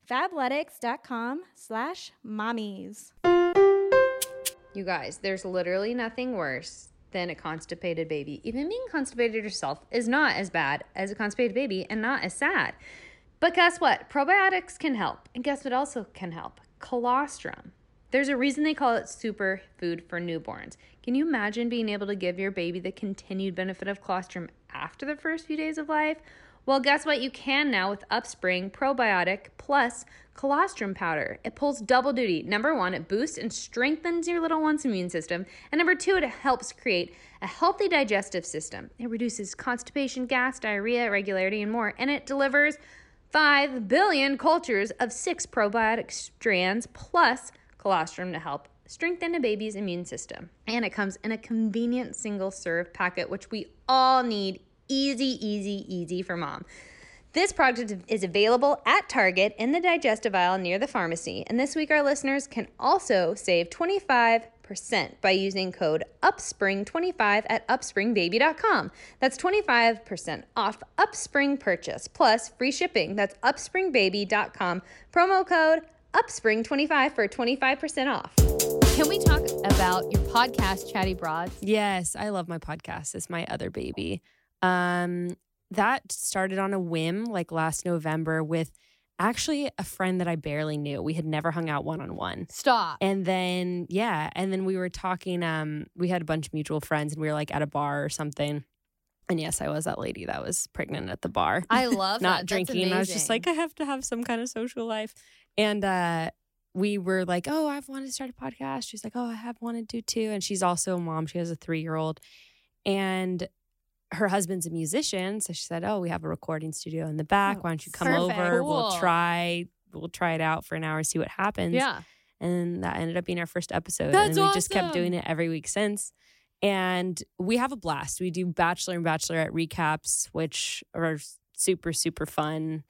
Fabletics.com slash mommies. You guys, there's literally nothing worse than a constipated baby. Even being constipated yourself is not as bad as a constipated baby and not as sad. But guess what? Probiotics can help. And guess what also can help? Colostrum. There's a reason they call it superfood for newborns. Can you imagine being able to give your baby the continued benefit of colostrum after the first few days of life? Well, guess what? You can now with Upspring Probiotic Plus Colostrum Powder. It pulls double duty. Number one, it boosts and strengthens your little one's immune system. And number two, it helps create a healthy digestive system. It reduces constipation, gas, diarrhea, irregularity, and more. And it delivers 5 billion cultures of six probiotic strands plus colostrum to help strengthen a baby's immune system. And it comes in a convenient single serve packet, which we all need. Easy, easy, easy for mom. This product is available at Target in the digestive aisle near the pharmacy. And this week, our listeners can also save 25% by using code UPSPRING25 at upspringbaby.com. That's 25% off Upspring purchase plus free shipping. That's upspringbaby.com. Promo code UPSPRING25 for 25% off. Can we talk about your podcast, Chatty Broads? Yes, I love my podcast. It's my other baby. Um, that started on a whim like last November with actually a friend that I barely knew. We had never hung out one on one. Stop. And then yeah, and then we were talking um we had a bunch of mutual friends and we were like at a bar or something. And yes, I was that lady that was pregnant at the bar. I love not that. Drinking. I was just like, I have to have some kind of social life. And uh we were like, Oh, I've wanted to start a podcast. She's like, Oh, I have wanted to too. And she's also a mom. She has a three year old. And her husband's a musician. So she said, Oh, we have a recording studio in the back. Why don't you come perfect. over? We'll try we'll try it out for an hour, see what happens. Yeah. And that ended up being our first episode. That's and we just kept doing it every week since. And we have a blast. We do Bachelor and Bachelorette recaps, which are super, super fun.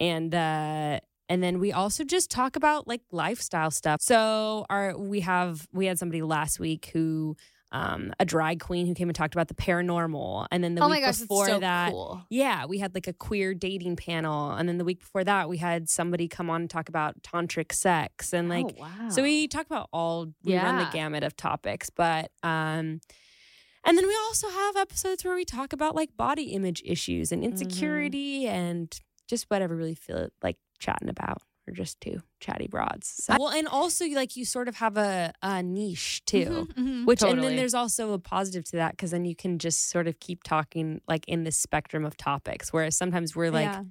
And uh and then we also just talk about like lifestyle stuff. So our we have we had somebody last week who um a drag queen who came and talked about the paranormal. And then the oh week gosh, before so that cool. yeah, we had like a queer dating panel. And then the week before that, we had somebody come on and talk about tantric sex. And like, oh, wow. so we talk about all, we run the gamut of topics. But, um, and then we also have episodes where we talk about like body image issues and insecurity and just whatever we really feel like chatting about. Or just two chatty broads. So- well, and also like you sort of have a, a niche too. Mm-hmm, Which and then there's also a positive to that because then you can just sort of keep talking like in the spectrum of topics. Whereas sometimes we're like, Yeah.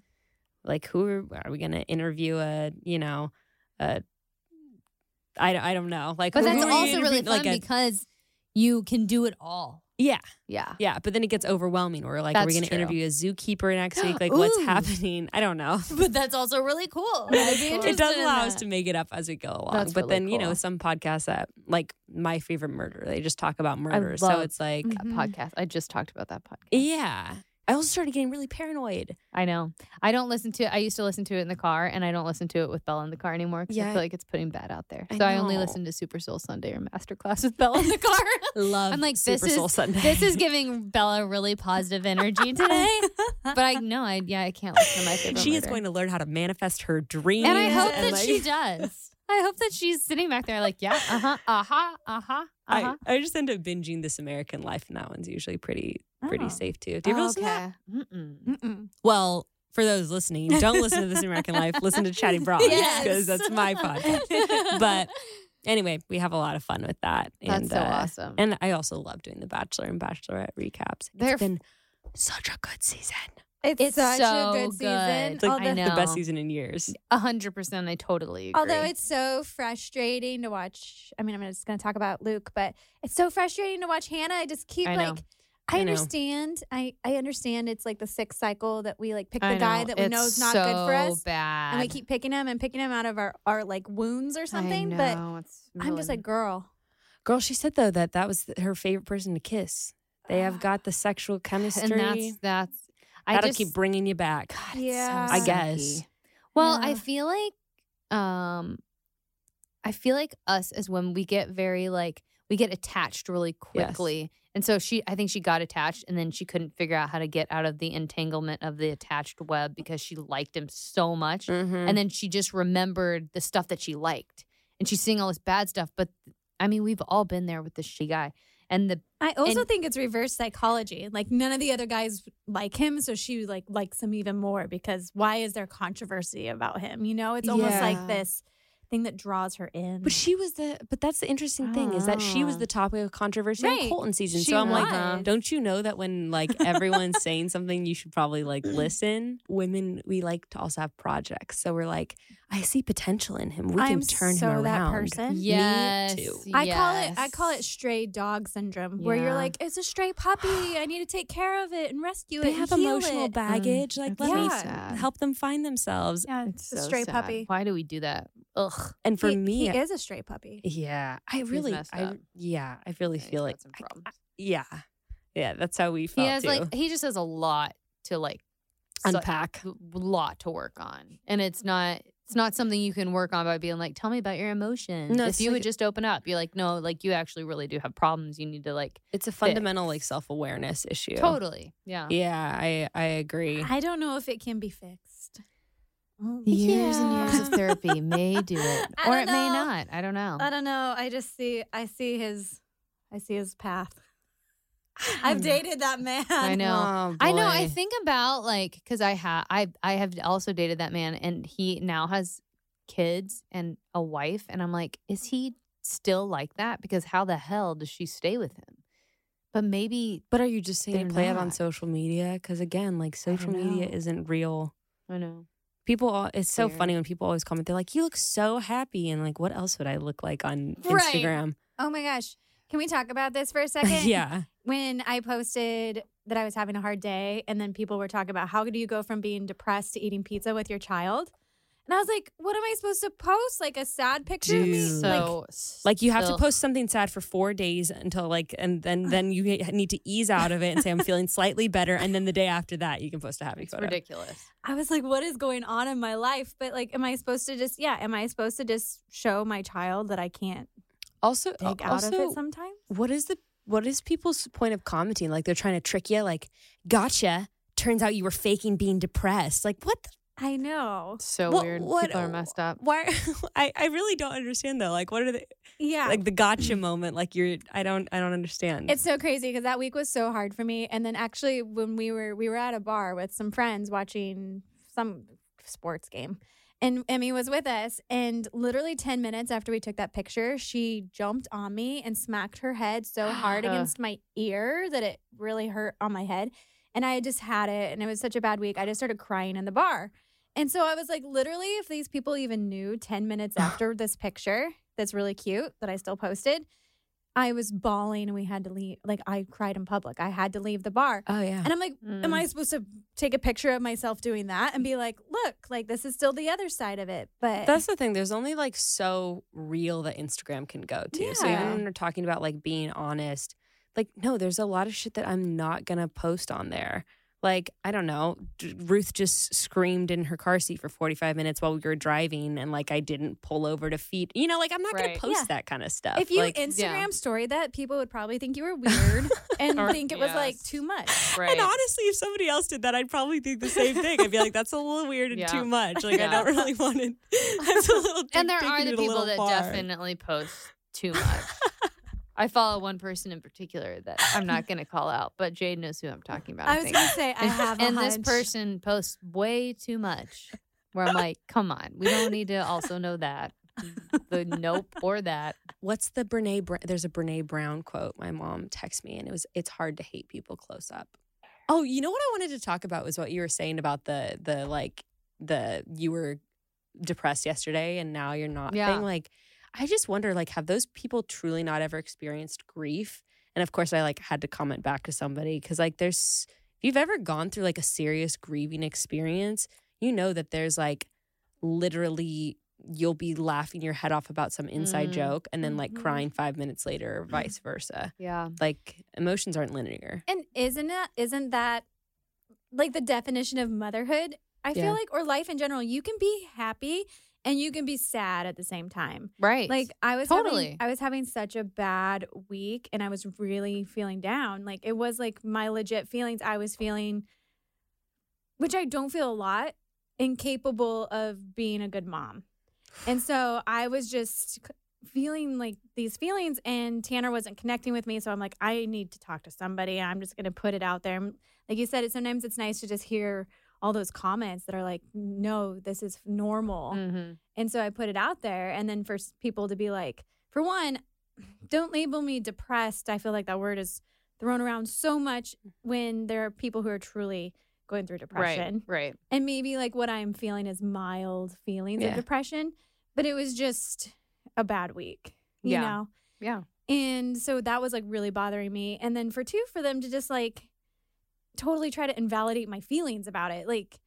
like who are, are we going to interview? A you know, a I, I don't know. Like, But who- that's who also really fun Like a- because you can do it all. Yeah, Yeah. yeah. But then it gets overwhelming. We're like, are we That's going to interview a zookeeper next week? Like, what's happening? I don't know. But that's also really cool. I'd It does allow us to make it up as we go along. That's but really then, you know, some podcasts that, like my favorite murder, they just talk about murder. so love- it's like, that mm-hmm. podcast. I just talked about that podcast. yeah. I also started getting really paranoid. I know. I don't listen to it. I used to listen to it in the car, and I don't listen to it with Bella in the car anymore because I feel like it's putting bad out there. I So I only listen to Super Soul Sunday or Masterclass with Bella in the car. Love I'm like, Super this Soul is Sunday. this is giving Bella really positive energy today. but I know, I yeah, I can't listen to my favorite. she is going to learn how to manifest her dreams. and I hope and, that like- she does. I hope that she's sitting back there like, yeah, uh huh, uh huh, uh huh, uh huh. I, I just end up binging This American Life, and that one's usually pretty pretty Oh. safe too. Do you ever listen to that? Mm-mm. Mm-mm. Well, for those listening, don't listen to This American Life. Listen to Chatty Broads Yes. because that's my podcast. But anyway, we have a lot of fun with that. That's and, so uh, awesome. And I also love doing the Bachelor and Bachelorette recaps. They're It's been such a good season. It's, It's such so a good good. season. It's like I although, know. the best season in years. A hundred percent, I totally agree. although it's so frustrating to watch. I mean, I'm just going to talk about Luke, but it's so frustrating to watch Hannah. I just keep I know. like. I I know. understand. I, I understand it's like the sixth cycle that we like pick the guy that we It's know is not good for us. Bad. And we keep picking him and picking him out of our, our like wounds or something. I But know, it's I'm just really- like, girl. Girl, she said though that that was her favorite person to kiss. They have got the sexual chemistry. and that's that's. I That'll just, keep bringing you back. God, it's so Yeah. I guess. Well, I feel like, um, I feel like us as women, we get very like we get attached really Yes. quickly, and so she, I think she got attached, and then she couldn't figure out how to get out of the entanglement of the attached web because she liked him so much, Mhm. and then she just remembered the stuff that she liked, and she's seeing all this bad stuff. But I mean, we've all been there with this she guy, and the I also And- think it's reverse psychology. Like none of the other guys like him, so she like likes him even more because why is there controversy about him? You know, it's almost Yeah. like this thing that draws her in. But she was the but that's the interesting thing is that she was Oh. the topic of controversy Right. in Colton season. She so I'm like, was. don't you know that when like everyone's saying something, you should probably like listen. Women, we like to also have projects, so we're like, I see potential in him. We I can turn so him that around. person. Me yes, too. I call it I call it stray dog syndrome, where you're like, it's a stray puppy. I need to take care of it and rescue They it. They have and heal emotional it. Mm, baggage. like, let so me sad. help them find themselves. Yeah, It's it's a stray sad. puppy. Why do we do that? Ugh. And for he, me, he is a stray puppy. yeah, I really, messed I up. yeah, I really Yeah, feel got like, some I- I- yeah, yeah, that's how we felt he has too. like he just has a lot to like Unpack. a lot to work on and it's not it's not something you can work on by being like tell me about your emotions No, if you like- would just open up you're like no like you actually really do have problems you need to like It's a fundamental like self awareness issue. totally yeah Yeah, I I agree. I don't know if it can be fixed. Oh, years and years of therapy may do it or don't it may not i don't know I don't know. I just see I see his I see his path. I've dated that man. i know Oh, I know. I think about like because I have I I have also dated that man, and he now has kids and a wife, and I'm like, is he still like that? Because how the hell does she stay with him? But maybe But are you just saying They're to play it on social media? Because again, like social media isn't real. I know. People, all, it's so Weird. funny when people always comment. They're like, "You look so happy," and like, what else would I look like on Right. Instagram? Oh my gosh. Can we talk about this for a second? yeah, When I posted that I was having a hard day and then people were talking about how do you go from being depressed to eating pizza with your child? And I was like, what am I supposed to post? Like a sad picture of me? Dude. Like, like you have to post something sad for four days until like, and then then you need to ease out of it and say I'm feeling slightly better, and then the day after that you can post a happy It's photo. ridiculous. I was like, what is going on in my life? But like, am I supposed to just, yeah, am I supposed to just show my child that I can't Also, dig out also, of it sometimes? what is the what is people's point of commenting? Like they're trying to trick you. Like, gotcha. Turns out you were faking being depressed. Like what? The, I know. So weird. what- People are messed up. why? I I really don't understand though. Like what are they? Yeah. Like the gotcha moment. Like you're. I don't. I don't understand. It's so crazy because that week was so hard for me. And then actually, when we were we were at a bar with some friends watching some sports game, and Emmy was with us. And literally ten minutes after we took that picture, she jumped on me and smacked her head so hard against my ear that it really hurt on my head. And I had just had it, and it was such a bad week. I just started crying in the bar. And so I was like, literally, if these people even knew 10 minutes after this picture that's really cute that I still posted, I was bawling and we had to leave. Like I cried in public. I had to leave the bar. Oh yeah. And I'm like, Mm. am I supposed to take a picture of myself doing that and be like, look, like this is still the other side of it? But That's the thing. There's only like so real that Instagram can go to. So even when we're talking about like being honest, like no, there's a lot of shit that I'm not gonna post on there. Like I don't know, D- Ruth just screamed in her car seat for 45 minutes while we were driving, and like I didn't pull over to feed. You know, like I'm not Right. gonna post Yeah. that kind of stuff. if you like, Instagram story that, people would probably think you were weird and Or- think it was like too much. Right. And honestly, if somebody else did that, I'd probably think the same thing. I'd be like, "That's a little weird and Yeah. too much. Like, I don't really want it That's a little. and there are the people that far. definitely post too much. I follow one person in particular that I'm not going to call out, but Jade knows who I'm talking about. I I was gonna say I have, a and this person posts way too much. Where I'm like, come on, we don't need to also know that the nope or that. What's the Brene? Br- There's a Brene Brown quote. My mom texted me, and it was, "It's hard to hate people close up." Oh, you know what I wanted to talk about was what you were saying about the the like the you were depressed yesterday and now you're not Yeah. thing. Like, I just wonder, like, have those people truly not ever experienced grief? And of course, I like had to comment back to somebody because like there's if you've ever gone through like a serious grieving experience, you know that there's like literally you'll be laughing your head off about some inside Mm. joke and then like Mhm. crying five minutes later or vice versa. Yeah. Like emotions aren't linear. And isn't that isn't that like the definition of motherhood? I Yeah. feel like or life in general, you can be happy and you can be sad at the same time. Right. Like I was Totally. having, I was having such a bad week and I was really feeling down. Like it was like my legit feelings I was feeling which I don't feel a lot incapable of being a good mom. And so I was just feeling like these feelings and Tanner wasn't connecting with me so I'm like I need to talk to somebody. I'm just going to put it out there. Like you said it sometimes it's nice to just hear all those comments that are like no, this is normal. hmm And so I put it out there. And then for people to be like, for one, don't label me depressed. I feel like that word is thrown around so much when there are people who are truly going through depression. Right. Right. And maybe like what I'm feeling is mild feelings Yeah. of depression, but it was just a bad week, you Yeah. know? Yeah. And so that was like really bothering me. And then for two, for them to just like totally try to invalidate my feelings about it. Like,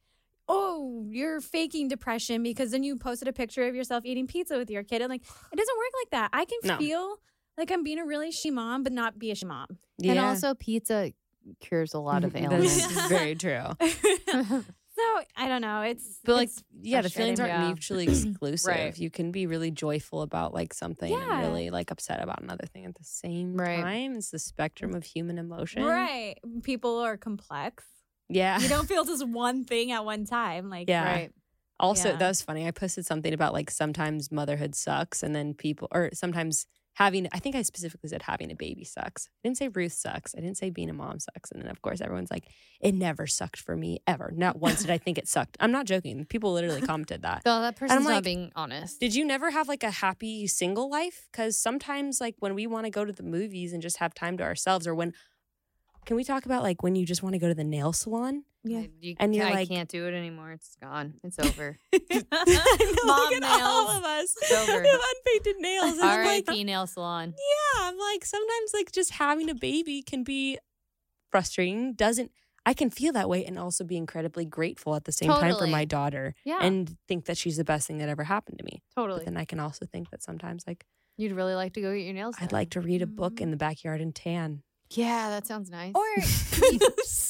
oh, you're faking depression because then you posted a picture of yourself eating pizza with your kid. And like, it doesn't work like that. I can No. feel like I'm being a really she mom, but not be a she mom. And also, pizza cures a lot of ailments. That's very true. so I don't know. It's But like, it's yeah, the feelings aren't Yeah. mutually exclusive. Right. You can be really joyful about like something Yeah. and really like upset about another thing at the same Right. time. It's the spectrum of human emotion. right. People are complex. Yeah. You don't feel just one thing at one time. Like, Yeah. Right. Also, Yeah. that was funny. I posted something about like sometimes motherhood sucks, and then people, or sometimes having, I think I specifically said having a baby sucks. I didn't say Ruth sucks. I didn't say being a mom sucks. And then, of course, everyone's like, it never sucked for me ever. Not once did I think it sucked. I'm not joking. People literally commented that. So that person's like, not being honest. Did you never have like a happy single life? Because sometimes, like, when we want to go to the movies and just have time to ourselves, or when, can we talk about like when you just want to go to the nail salon? Yeah. You, And you're I like- can't do it anymore. It's gone. It's over. Know, Mom look at all nails. of us. It's over. We have unpainted nails. And I'm like, nail salon. yeah, I'm like, sometimes like just having a baby can be frustrating. Doesn't I can feel that way and also be incredibly grateful at the same time for my daughter Yeah. and think that she's the best thing that ever happened to me. totally. But then I can also think that sometimes like You'd really like to go get your nails done. I'd like to read a book mm-hmm. in the backyard and tan. Yeah, that sounds nice. Or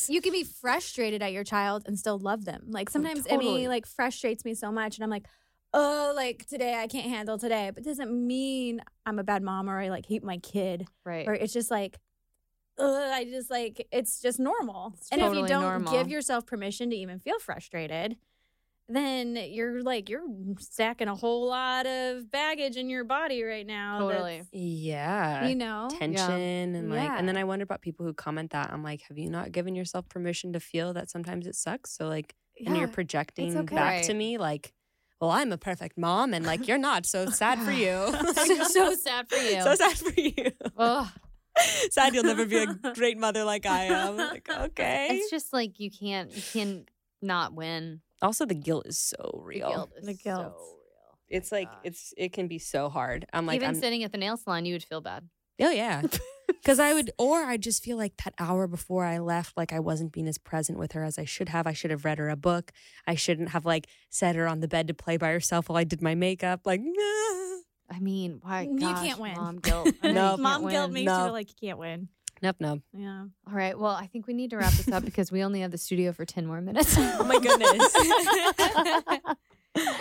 you can be frustrated at your child and still love them. Like oh, sometimes totally. Emmy like frustrates me so much, and I'm like, oh, like today I can't handle today, but doesn't mean I'm a bad mom or I like hate my kid, right. or it's just like. Ugh, I just like it's just normal. and if you don't normal. give yourself permission to even feel frustrated, then you're like you're stacking a whole lot of baggage in your body right now. Totally. Yeah. You know? tension and like and then I wonder about people who comment that. I'm like, have you not given yourself permission to feel that sometimes it sucks? So like and you're projecting okay. back to me like, well, I'm a perfect mom and like you're not, so sad for you. so sad for you. so sad for you. Ugh. sad you'll never be a great mother like I am. Like, okay. It's just like you can't you can not win. Also the guilt is so real. The guilt is The guilt. so real. It's like Gosh. it's it can be so hard. I'm like Even I'm sitting at the nail salon, you would feel bad. Oh yeah. Because I would, or I just feel like that hour before I left, like I wasn't being as present with her as I should have. I should have read her a book. I shouldn't have like set her on the bed to play by herself while I did my makeup. Like, I mean, why? You gosh, can't win. Mom guilt. I know you No. Mom guilt win. makes No. you feel like you can't win. Nope, nope. Yeah. All right. Well, I think we need to wrap this up because we only have the studio for 10 more minutes. Oh my goodness.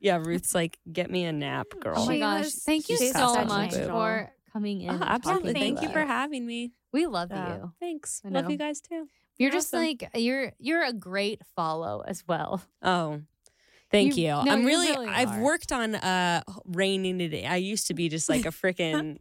yeah, Ruth's like, get me a nap, girl. oh my gosh. was- Thank you so much for coming in. Oh, absolutely. Thank to you for having me. We love Yeah. you. Thanks. I Love you guys too. You're You're just awesome. like you're you're a great follow as well. Oh, thank You- you. no, I'm you really, really I've are. worked on uh reining it in. I used to be just like a freaking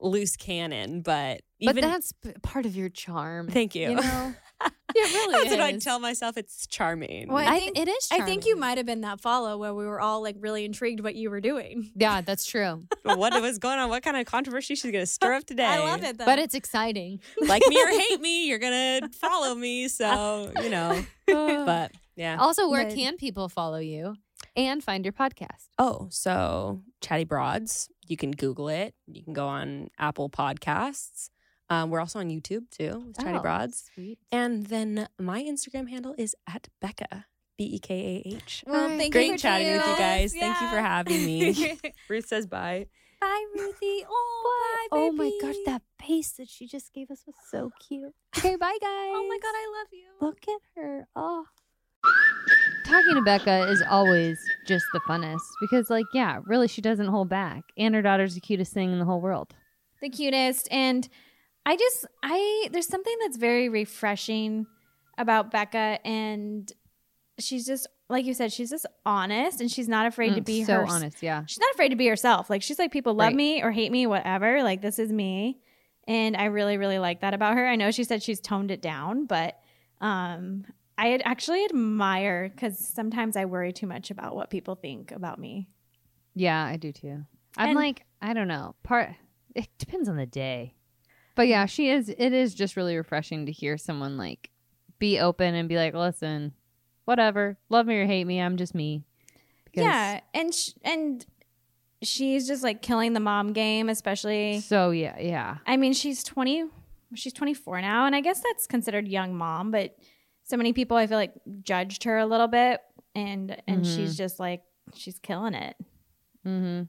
loose cannon, but But that's p- part of your charm. thank you. You know? it really That's what I tell myself. It's charming. Well, I I think- it is. I think you might have been that follow where we were all like really intrigued what you were doing. Yeah, that's true. what was going on? What kind of controversy she's gonna stir up today? I love it though. But it's exciting. Like me or hate me, you're gonna follow me. So you know. Uh. But yeah. Also, where But- can people follow you and find your podcast? Oh, so Chatty Broads. You can Google it. You can go on Apple Podcasts. Um, we're also on YouTube too with Chatty Oh, Broads. Sweet. And then my Instagram handle is at Bekah. B E K A H. well, thank you Great for chatting with you guys. us. Thank you for having me. Ruth says bye. Bye, Ruthie. Oh, bye, Oh my gosh, that face that she just gave us was so cute. Okay, bye guys. Oh my god, I love you. Look at her. Oh. Talking to Bekah is always just the funnest because, like, yeah, really, she doesn't hold back. And her daughter's the cutest thing in the whole world. the cutest and i just i there's something that's very refreshing about bekah and she's just like you said she's just honest and she's not afraid to Mm, be so her honest. Yeah. she's not afraid to be herself like she's like people love Right. me or hate me whatever like this is me and i really really like that about her i know she said she's toned it down but um i actually admire because sometimes i worry too much about what people think about me Yeah, I do too. I'm And- like, I don't know. Part it depends on the day. But yeah, she is it is just really refreshing to hear someone like be open and be like, "Listen, whatever. Love me or hate me, I'm just me." Because- yeah and sh- and she's just like killing the mom game especially So yeah, yeah. I mean, she's 20, she's 24 now, and I guess that's considered young mom, but so many people I feel like judged her a little bit and and Mhm. she's just like she's killing it. Mm-hmm.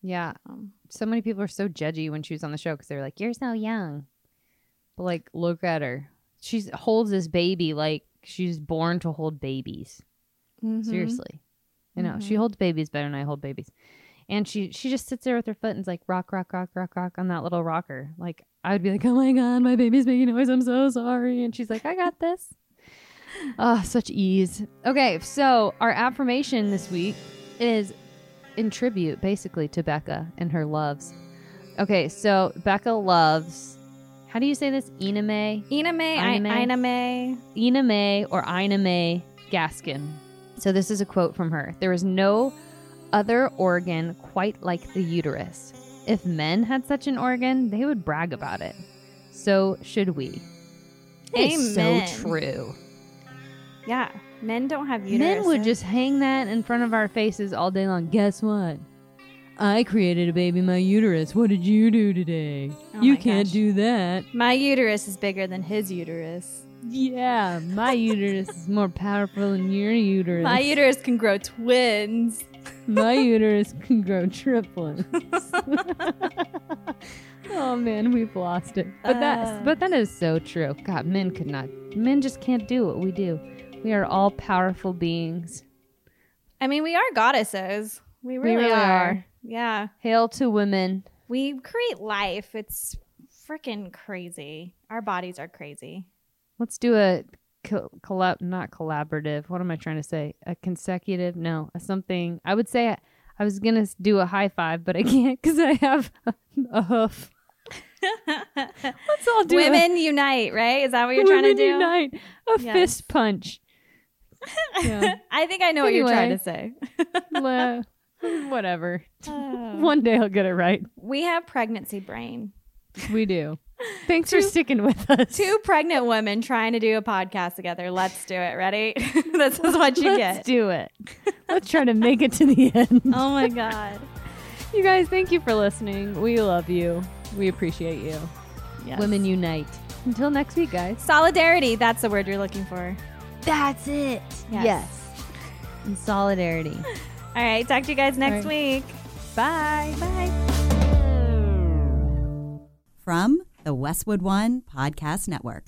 Yeah. Um, So many people are so judgy when she was on the show because they're like, "You're so young," but like, look at her. She holds this baby like she's born to hold babies. mhm. Seriously, you know, she Mhm. holds babies better than I hold babies. And she she just sits there with her foot and is like rock, rock, rock, rock, rock on that little rocker. Like I would be like, "Oh my god, my baby's making noise. I'm so sorry." And she's like, "I got this." Oh, such ease. Okay, so our affirmation this week is in tribute, basically, to Bekah and her loves. Okay, so Bekah loves. How do you say this? Ina May, Ina May, I- Ina May? Ina May. Or Ina May Gaskin. So this is a quote from her. There is no other organ quite like the uterus. If men had such an organ, they would brag about it. So should we. It is so true. Yeah, men don't have uteruses. Men would just hang that in front of our faces all day long. Guess what? I created a baby in my uterus. What did you do today? Oh you can't gosh. do that. My uterus is bigger than his uterus. Yeah, my uterus is more powerful than your uterus. My uterus can grow twins. My uterus can grow triplets. oh man, we've lost it. But Uh. that but that is so true. God, men could not men just can't do what we do. We are all powerful beings. I mean, we are goddesses. We really, really are. are. Yeah. Hail to women. We create life. It's freaking crazy. Our bodies are crazy. Let's do a collab not collaborative. What am I trying to say? A consecutive? No, a something. I would say I, I was going to do a high five, but I can't cuz I have a, a hoof. Let's all do a- Women unite, right? Is that what you're trying to Women do? Unite. A Yes. fist punch. Yeah. I think I know what you're trying to say. Le- Whatever. Oh. One day I'll get it right. we have pregnancy brain. We do. Thanks for sticking with us. Two pregnant women trying to do a podcast together. Let's do it. Ready? this is what you get. Let's do it. Let's try to make it to the end. Oh my god. You guys, thank you for listening. We love you. We appreciate you. Yes. Women unite. Until next week, guys. Solidarity. That's the word you're looking for. That's it. Yes. Yes. And solidarity. All right. Talk to you guys next All week. Bye. Bye. From the Westwood One Podcast Network.